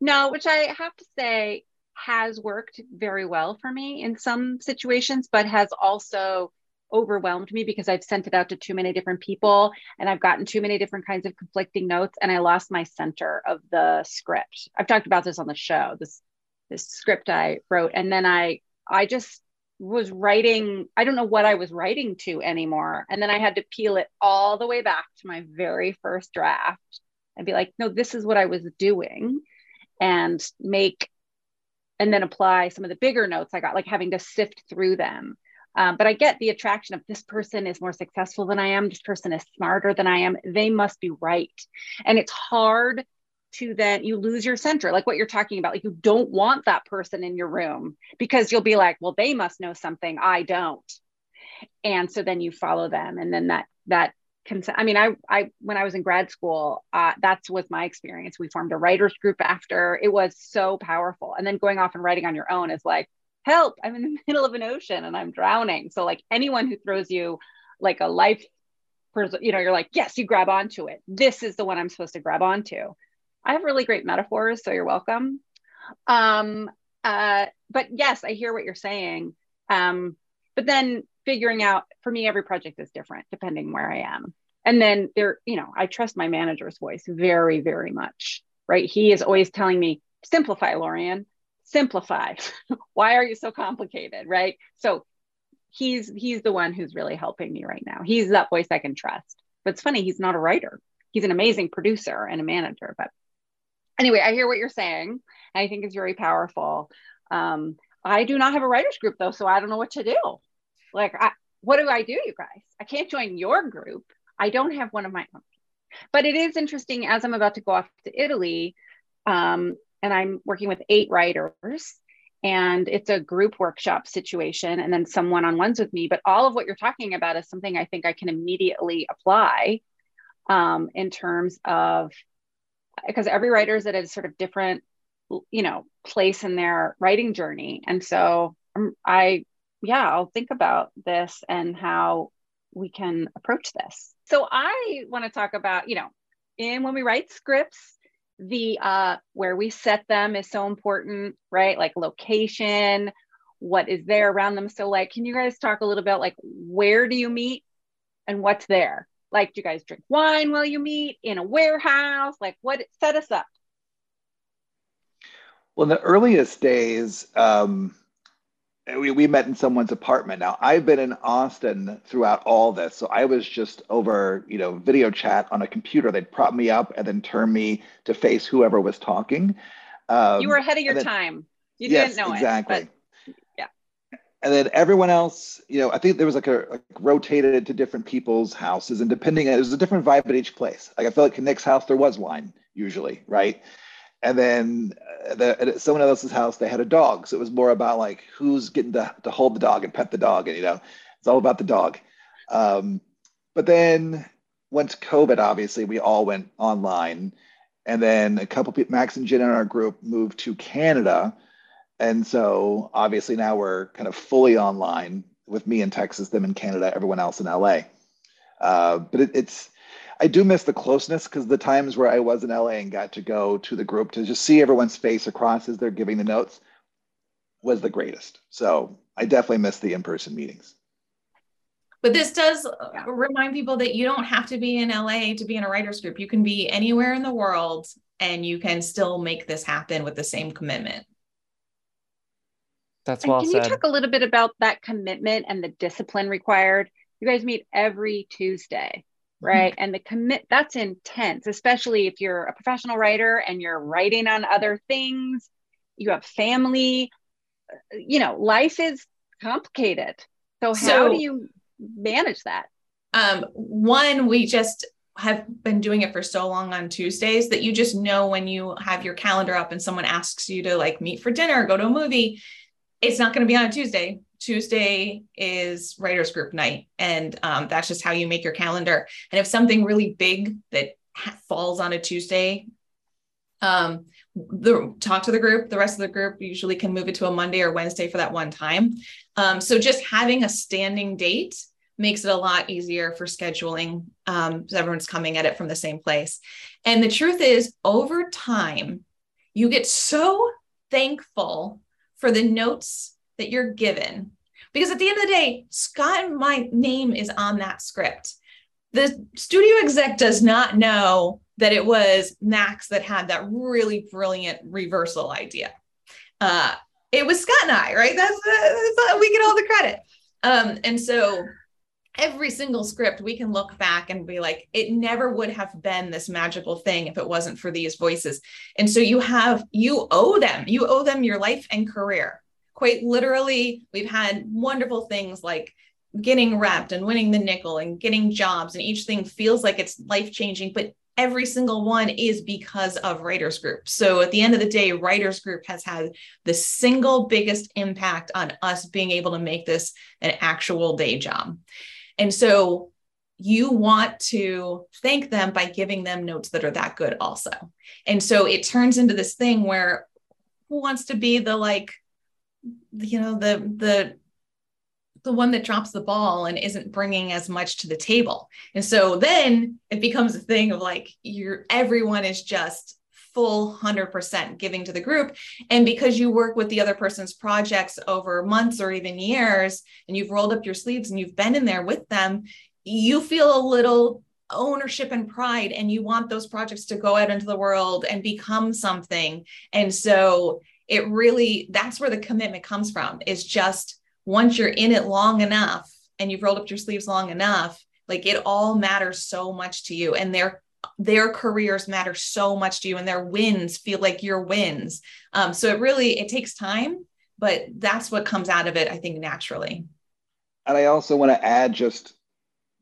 A: no, which I have to say has worked very well for me in some situations, but has also overwhelmed me because I've sent it out to too many different people and I've gotten too many different kinds of conflicting notes and I lost my center of the script. I've talked about this on the show, this this script I wrote and then I I just was writing I don't know what I was writing to anymore and then I had to peel it all the way back to my very first draft and be like no this is what I was doing and make and then apply some of the bigger notes I got like having to sift through them um, but I get the attraction of this person is more successful than I am. This person is smarter than I am. They must be right. And it's hard to then you lose your center, like what you're talking about. Like you don't want that person in your room because you'll be like, well, they must know something I don't. And so then you follow them. And then that, that, can I mean, I, I, when I was in grad school, uh, that's was my experience. We formed a writers group after. It was so powerful. And then going off and writing on your own is like, help i'm in the middle of an ocean and i'm drowning so like anyone who throws you like a life you know you're like yes you grab onto it this is the one i'm supposed to grab onto i have really great metaphors so you're welcome um uh but yes i hear what you're saying um but then figuring out for me every project is different depending where i am and then there you know i trust my manager's voice very very much right he is always telling me simplify Lorien simplify. Why are you so complicated? Right. So he's he's the one who's really helping me right now. He's that voice I can trust. But it's funny, he's not a writer. He's an amazing producer and a manager. But anyway, I hear what you're saying. I think it's very powerful. Um, I do not have a writers group though, so I don't know what to do. Like, I, what do I do, you guys? I can't join your group. I don't have one of my own. But it is interesting as I'm about to go off to Italy. Um, and I'm working with eight writers and it's a group workshop situation and then some one-on-ones with me but all of what you're talking about is something i think i can immediately apply um, in terms of because every writer is at a sort of different you know place in their writing journey and so um, i yeah i'll think about this and how we can approach this so i want to talk about you know in when we write scripts the uh, where we set them is so important, right? Like location, what is there around them. So, like, can you guys talk a little bit like where do you meet and what's there? Like, do you guys drink wine while you meet in a warehouse? Like, what set us up?
C: Well, in the earliest days, um, we, we met in someone's apartment. Now I've been in Austin throughout all this. So I was just over, you know, video chat on a computer. They'd prop me up and then turn me to face whoever was talking.
A: Um, you were ahead of your then, time. You
C: yes,
A: didn't know
C: exactly.
A: it. yeah.
C: And then everyone else, you know, I think there was like a like rotated to different people's houses and depending, it was a different vibe at each place. Like I felt like Nick's house, there was wine usually, right? and then uh, the, at someone else's house they had a dog so it was more about like who's getting to, to hold the dog and pet the dog and you know it's all about the dog um, but then once covid obviously we all went online and then a couple people max and jen in our group moved to canada and so obviously now we're kind of fully online with me in texas them in canada everyone else in la uh, but it, it's I do miss the closeness because the times where I was in LA and got to go to the group to just see everyone's face across as they're giving the notes was the greatest. So I definitely miss the in-person meetings.
D: But this does yeah. remind people that you don't have to be in LA to be in a writers group. You can be anywhere in the world and you can still make this happen with the same commitment.
B: That's well
A: can
B: said.
A: you talk a little bit about that commitment and the discipline required? You guys meet every Tuesday, right? Mm-hmm. And the commit that's intense, especially if you're a professional writer and you're writing on other things, you have family, you know, life is complicated. So how so, do you manage that?
D: Um, one, we just have been doing it for so long on Tuesdays that you just know when you have your calendar up and someone asks you to like meet for dinner, go to a movie, it's not going to be on a Tuesday. Tuesday is writers group night, and um, that's just how you make your calendar. And if something really big that falls on a Tuesday, um, the talk to the group. The rest of the group usually can move it to a Monday or Wednesday for that one time. Um, so just having a standing date makes it a lot easier for scheduling. Um, so everyone's coming at it from the same place. And the truth is, over time, you get so thankful for the notes that you're given. Because at the end of the day, Scott and my name is on that script. The studio exec does not know that it was Max that had that really brilliant reversal idea. Uh, it was Scott and I, right? That's, that's we get all the credit. Um, and so every single script we can look back and be like it never would have been this magical thing if it wasn't for these voices. And so you have you owe them you owe them your life and career. Quite literally we've had wonderful things like getting wrapped and winning the Nicholl and getting jobs and each thing feels like it's life changing but every single one is because of writers group. So at the end of the day writers group has had the single biggest impact on us being able to make this an actual day job and so you want to thank them by giving them notes that are that good also. And so it turns into this thing where who wants to be the like, you know, the, the, the one that drops the ball and isn't bringing as much to the table. And so then it becomes a thing of like you're everyone is just full 100% giving to the group. And because you work with the other person's projects over months or even years, and you've rolled up your sleeves and you've been in there with them, you feel a little ownership and pride and you want those projects to go out into the world and become something. And so it really, that's where the commitment comes from is just once you're in it long enough and you've rolled up your sleeves long enough, like it all matters so much to you. And they're their careers matter so much to you and their wins feel like your wins. Um, so it really it takes time but that's what comes out of it i think naturally.
C: And i also want to add just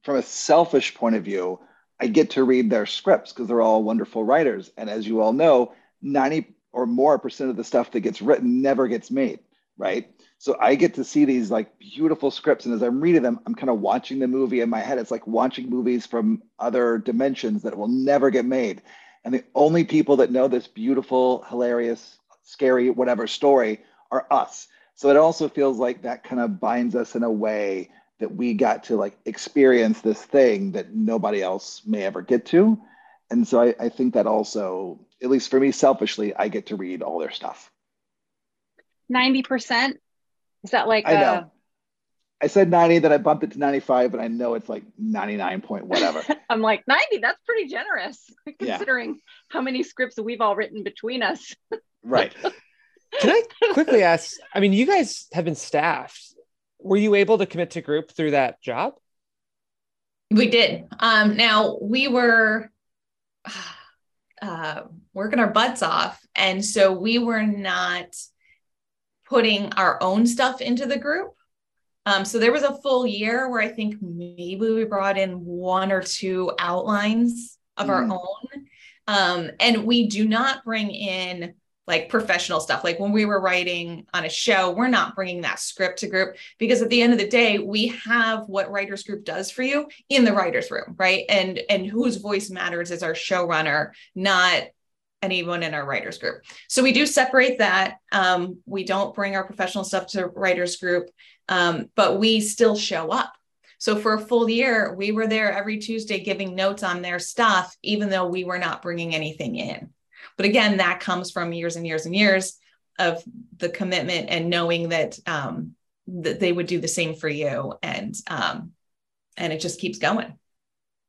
C: from a selfish point of view i get to read their scripts because they're all wonderful writers. And as you all know 90 or more percent of the stuff that gets written never gets made right so I get to see these like beautiful scripts. And as I'm reading them, I'm kind of watching the movie in my head. It's like watching movies from other dimensions that will never get made. And the only people that know this beautiful, hilarious, scary, whatever story are us. So it also feels like that kind of binds us in a way that we got to like experience this thing that nobody else may ever get to. And so I, I think that also, at least for me selfishly, I get to read all their stuff.
A: 90% is that like
C: I know. I said 90, then I bumped it to 95, but I know it's like 99 point whatever.
A: I'm like 90, that's pretty generous considering yeah. how many scripts we've all written between us.
C: right.
B: Can I quickly ask? I mean, you guys have been staffed. Were you able to commit to group through that job?
D: We did. Um, now we were uh, working our butts off. And so we were not putting our own stuff into the group. Um, so there was a full year where I think maybe we brought in one or two outlines of mm. our own. Um, and we do not bring in like professional stuff. Like when we were writing on a show, we're not bringing that script to group because at the end of the day, we have what writers group does for you in the writers room, right? And and whose voice matters is our showrunner, not anyone in our writers group. So we do separate that. Um, we don't bring our professional stuff to writers group, um, but we still show up. So for a full year, we were there every Tuesday giving notes on their stuff, even though we were not bringing anything in. But again, that comes from years and years and years of the commitment and knowing that um, that they would do the same for you. And um, and it just keeps going.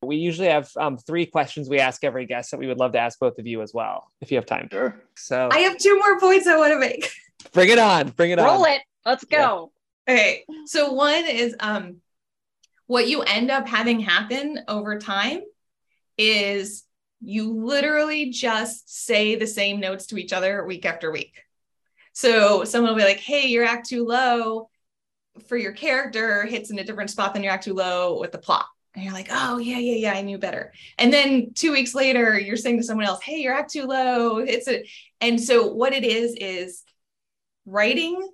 B: We usually have um, three questions we ask every guest that we would love to ask both of you as well, if you have time.
C: Sure.
B: So
D: I have two more points I want to make.
B: bring it on. Bring it
A: Roll
B: on.
A: Roll it. Let's go.
D: Okay. So one is um what you end up having happen over time is you literally just say the same notes to each other week after week. So someone will be like, "Hey, your act two low for your character hits in a different spot than your act two low with the plot." And you're like, "Oh, yeah, yeah, yeah, I knew better." And then 2 weeks later, you're saying to someone else, "Hey, your act two low." It's a and so what it is is writing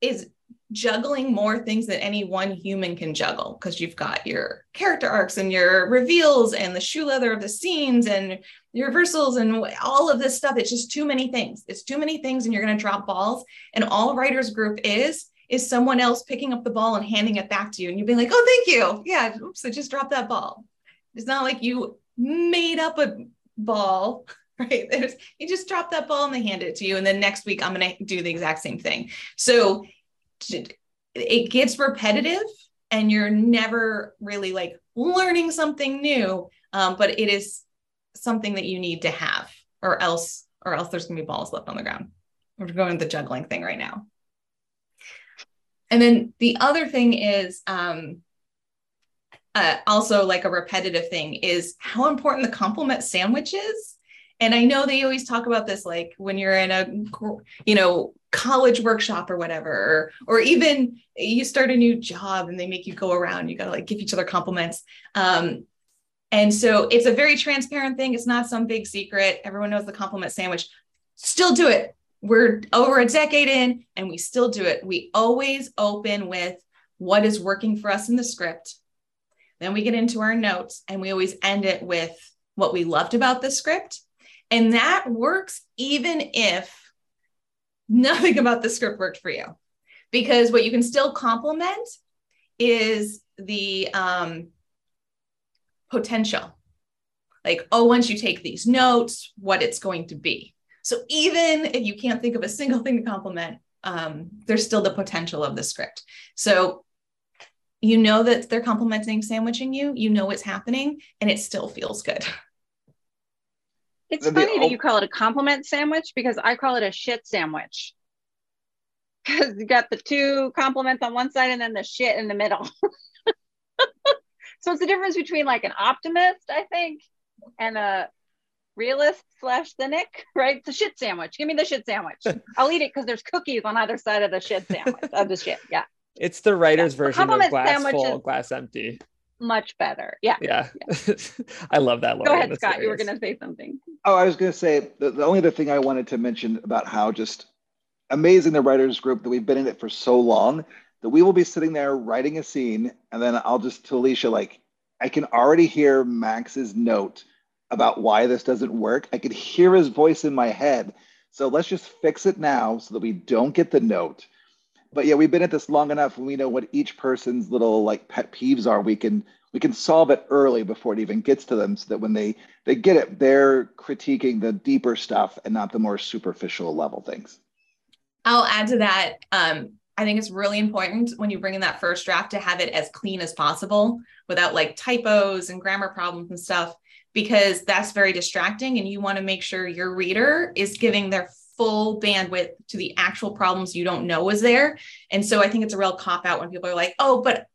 D: is juggling more things than any one human can juggle because you've got your character arcs and your reveals and the shoe leather of the scenes and your reversals and all of this stuff. It's just too many things. It's too many things, and you're going to drop balls. And all writers group is is someone else picking up the ball and handing it back to you, and you being like, "Oh, thank you. Yeah, oops, I just dropped that ball." It's not like you made up a ball. Right. There's, you just drop that ball and they hand it to you. And then next week, I'm going to do the exact same thing. So it gets repetitive and you're never really like learning something new um, but it is something that you need to have or else or else there's going to be balls left on the ground we're going to the juggling thing right now and then the other thing is um, uh, also like a repetitive thing is how important the compliment sandwich is. And i know they always talk about this like when you're in a you know college workshop or whatever or, or even you start a new job and they make you go around you got to like give each other compliments. Um, and so it's a very transparent thing. It's not some big secret. Everyone knows the compliment sandwich. Still do it we're over a decade in and we still do it we always open with what is working for us in the script then we get into our notes and we always end it with what we loved about the script and that works even if nothing about the script worked for you. Because what you can still compliment is the um, potential. Like, oh, once you take these notes, what it's going to be. So even if you can't think of a single thing to compliment, um, there's still the potential of the script. So you know that they're complimenting sandwiching you, you know what's happening, and it still feels good.
A: It's funny that you call it a compliment sandwich because I call it a shit sandwich. Because you got the two compliments on one side and then the shit in the middle. so it's the difference between like an optimist, I think, and a realist slash cynic, right? The shit sandwich. Give me the shit sandwich. I'll eat it because there's cookies on either side of the shit sandwich of the shit. Yeah.
B: It's the writer's yeah. version of glass full, glass empty
A: much better. Yeah.
B: Yeah. yeah. I love that. Lorien.
A: Go ahead,
B: That's
A: Scott. Hilarious. You were going to say something.
C: Oh, I was going to say the, the only other thing I wanted to mention about how just amazing the writers group that we've been in it for so long that we will be sitting there writing a scene and then I'll just to Alisha like I can already hear Max's note about why this doesn't work. I could hear his voice in my head. So let's just fix it now so that we don't get the note but yeah, we've been at this long enough and we know what each person's little like pet peeves are. We can we can solve it early before it even gets to them so that when they they get it, they're critiquing the deeper stuff and not the more superficial level things.
D: I'll add to that. Um, I think it's really important when you bring in that first draft to have it as clean as possible without like typos and grammar problems and stuff, because that's very distracting. And you want to make sure your reader is giving their full bandwidth to the actual problems you don't know is there. And so I think it's a real cop out when people are like, oh, but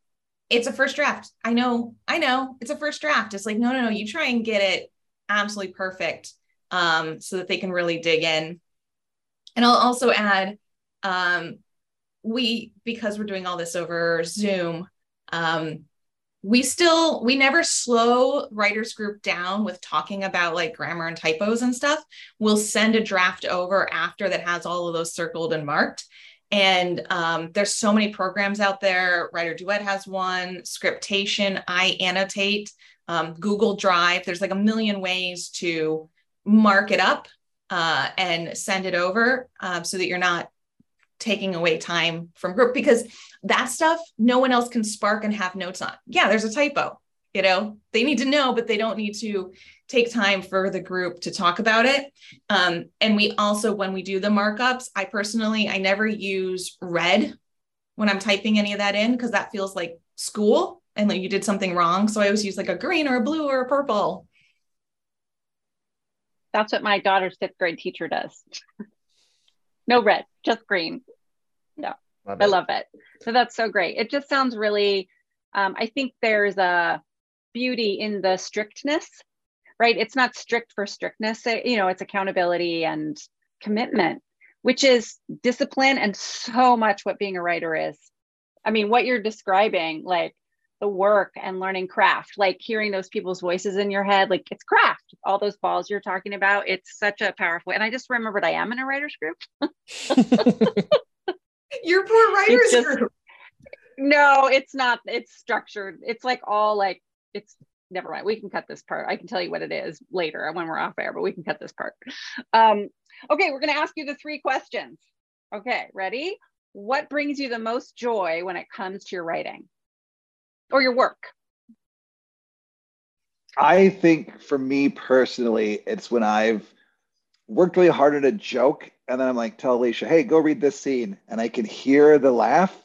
D: it's a first draft. I know, I know it's a first draft. It's like, no, no, no, you try and get it absolutely perfect um, so that they can really dig in. And I'll also add, um, we, because we're doing all this over Zoom, um, we still we never slow writers group down with talking about like grammar and typos and stuff. We'll send a draft over after that has all of those circled and marked. And um, there's so many programs out there. WriterDuet has one. Scriptation iAnnotate. Um, google drive. There's like a million ways to mark it up uh, and send it over um, so that you're not taking away time from group because that stuff no one else can spark and have notes on. Yeah, there's a typo. You know, they need to know, but they don't need to take time for the group to talk about it. Um, and we also, when we do the markups, I personally, I never use red when I'm typing any of that in because that feels like school. and like you did something wrong. So I always use like a green or a blue or a purple.
A: That's what my daughter's fifth grade teacher does. no red, just green. Love I love it. So that's so great. It just sounds really, um, I think there's a beauty in the strictness, right? It's not strict for strictness, you know, it's accountability and commitment, which is discipline and so much what being a writer is. I mean, what you're describing, like the work and learning craft, like hearing those people's voices in your head, like it's craft. All those balls you're talking about, it's such a powerful. And I just remembered I am in a writers group.
D: Your poor writers just, group.
A: No, it's not. It's structured. It's like all like it's never mind. We can cut this part. I can tell you what it is later when we're off air, but we can cut this part. Um, okay, we're going to ask you the three questions. Okay, ready? What brings you the most joy when it comes to your writing or your work?
C: I think for me personally, it's when I've worked really hard at a joke and then I'm like, tell Alisha, hey, go read this scene. And I can hear the laugh.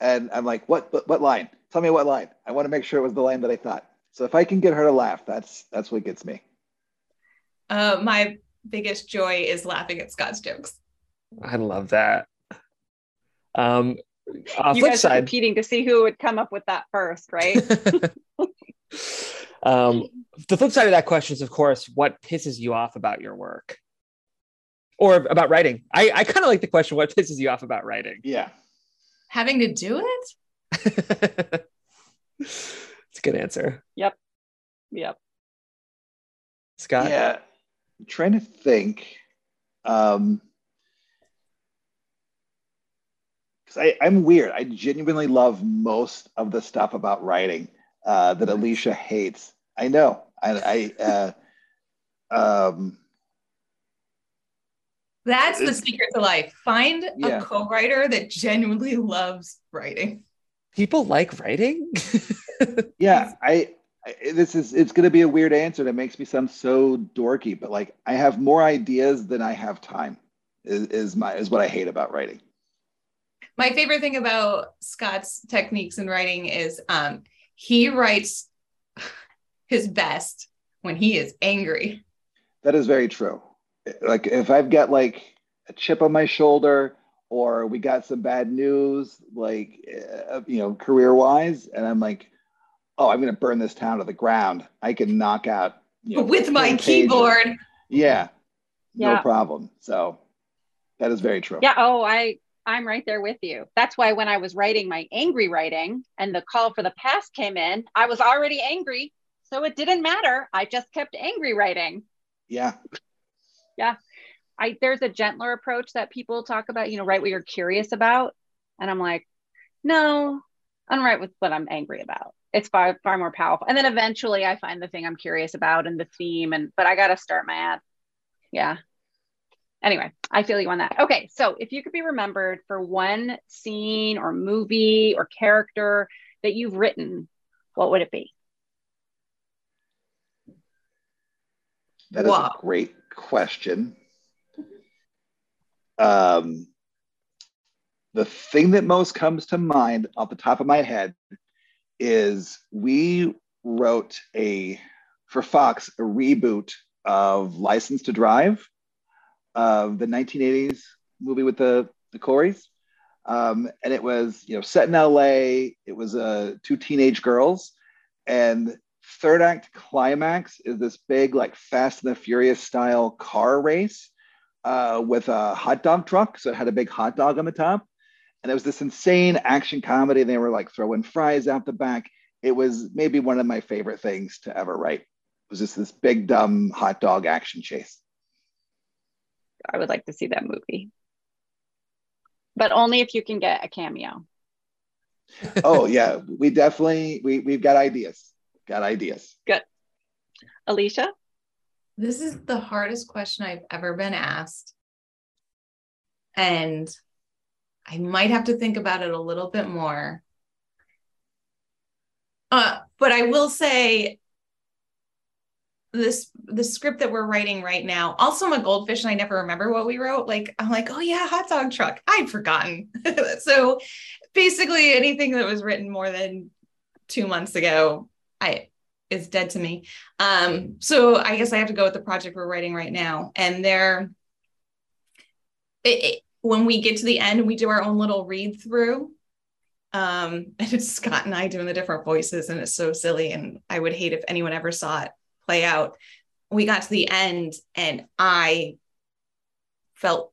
C: And I'm like, what, what, what line? Tell me what line. I want to make sure it was the line that I thought. So if I can get her to laugh, that's that's what gets me.
D: Uh, my biggest joy is laughing at Scott's jokes.
B: I love that. Um,
A: you guys side, are competing to see who would come up with that first, right?
B: um, the flip side of that question is, of course, what pisses you off about your work or about writing? I, I kind of like the question, what pisses you off about writing?
C: Yeah.
D: Having to do it?
B: it's a good answer.
A: Yep. Yep.
B: Scott?
C: Yeah. I'm trying to think. Um, I, I'm weird. I genuinely love most of the stuff about writing uh, that Alisha hates. I know. I, I uh, um,
D: that's the secret to life. Find yeah. a co-writer that genuinely loves writing.
B: People like writing.
C: yeah, I, I. This is. It's going to be a weird answer that makes me sound so dorky, but like I have more ideas than I have time. Is, is my is what I hate about writing
D: my favorite thing about Scott's techniques in writing is um, he writes his best when he is angry.
C: That is very true. Like if I've got like a chip on my shoulder or we got some bad news, like, uh, you know, career wise, and I'm like, oh, I'm going to burn this town to the ground. I can knock out
D: you know, with my keyboard.
C: Yeah, yeah, no problem. So that is very true.
A: Yeah. Oh, I I'm right there with you. That's why when I was writing my angry writing and the call for the past came in, I was already angry. So it didn't matter. I just kept angry writing.
C: Yeah.
A: Yeah. I there's a gentler approach that people talk about, you know, write what you're curious about. And I'm like, no, I'm right with what I'm angry about. It's far far more powerful. And then eventually I find the thing I'm curious about and the theme and but I gotta start my ad. Yeah anyway, I feel you on that. Okay, so if you could be remembered for one scene or movie or character that you've written, what would it be?
C: That is a great question. Um, the thing that most comes to mind off the top of my head is we wrote a for Fox a reboot of License to Drive uh, the 1980s movie with the the Coreys. Um, and it was you know set in LA. It was uh, two teenage girls, and third act climax is this big like Fast and the Furious style car race uh, with a hot dog truck. So it had a big hot dog on the top, and it was this insane action comedy. They were like throwing fries out the back. It was maybe one of my favorite things to ever write. It was just this big dumb hot dog action chase.
A: I would like to see that movie. But only if you can get a cameo.
C: oh yeah, we definitely we we've got ideas. Got ideas.
A: Good. Alisha?
D: This is the hardest question I've ever been asked. And I might have to think about it a little bit more. Uh, but I will say this the script that we're writing right now also i'm a goldfish and i never remember what we wrote like i'm like oh yeah hot dog truck i'd forgotten so basically anything that was written more than two months ago, I is dead to me. Um, so I guess I have to go with the project we're writing right now. And there, it, it, when we get to the end, we do our own little read through. Um, and it's Scott and I doing the different voices, and it's so silly. And I would hate if anyone ever saw it play out. We got to the end, and I felt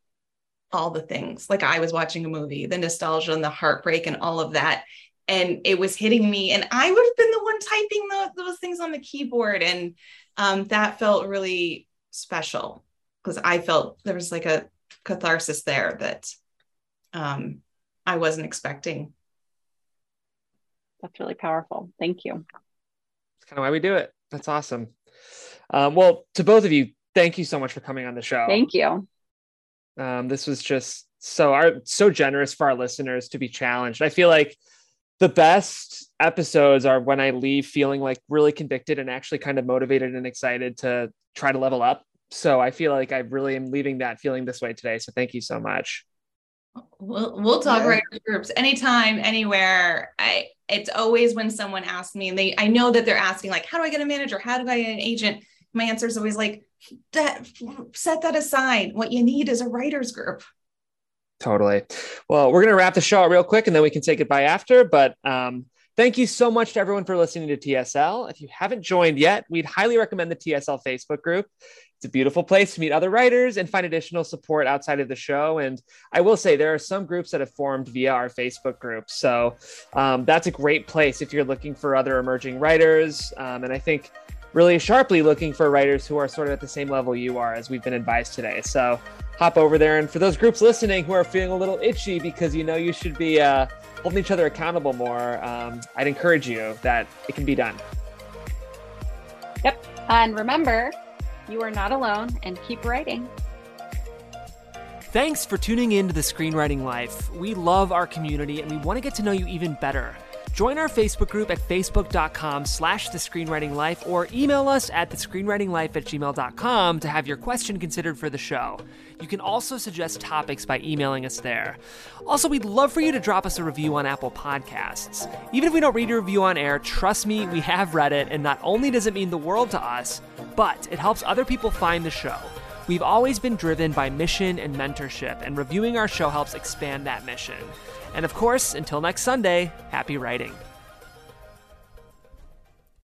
D: all the things like I was watching a movie, the nostalgia and the heartbreak and all of that and it was hitting me. And i would have been the one typing the, those things on the keyboard and um, that felt really special because i felt there was like a catharsis there that um, i wasn't expecting.
A: That's really powerful. Thank you.
B: That's kind of why we do it. That's awesome. Um, well to both of you thank you so much for coming on the show.
A: Thank you.
B: Um, this was just so our so generous for our listeners to be challenged. I feel like the best episodes are when I leave feeling like really convicted and actually kind of motivated and excited to try to level up. So I feel like I really am leaving that feeling this way today. So thank you so much.
D: We'll we'll talk yeah. writers groups anytime, anywhere. I it's always when someone asks me and they I know that they're asking like, how do I get a manager? How do I get an agent? My answer is always like, that set that aside. What you need is a writers group.
B: Totally. Well, we're going to wrap the show real quick and then we can say goodbye after. But um, thank you so much to everyone for listening to TSL. If you haven't joined yet, we'd highly recommend the TSL Facebook group. It's a beautiful place to meet other writers and find additional support outside of the show. And I will say there are some groups that have formed via our Facebook group. So um, that's a great place if you're looking for other emerging writers. Um, and I think really sharply looking for writers who are sort of at the same level you are, as we've been advised today. So hop over there. And for those groups listening who are feeling a little itchy because you know you should be uh, holding each other accountable more, um, I'd encourage you that it can be done.
A: Yep. And remember, you are not alone and keep writing.
E: Thanks for tuning in to the Screenwriting Life. We love our community and we want to get to know you even better. Join our Facebook group at facebook.com slash the screenwriting life or email us at the screenwritinglife at gmail.com to have your question considered for the show. You can also suggest topics by emailing us there. Also, we'd love for you to drop us a review on Apple Podcasts. Even if we don't read your review on air, trust me, we have read it, and not only does it mean the world to us, but it helps other people find the show. We've always been driven by mission and mentorship, and reviewing our show helps expand that mission. And of course, until next Sunday, happy writing.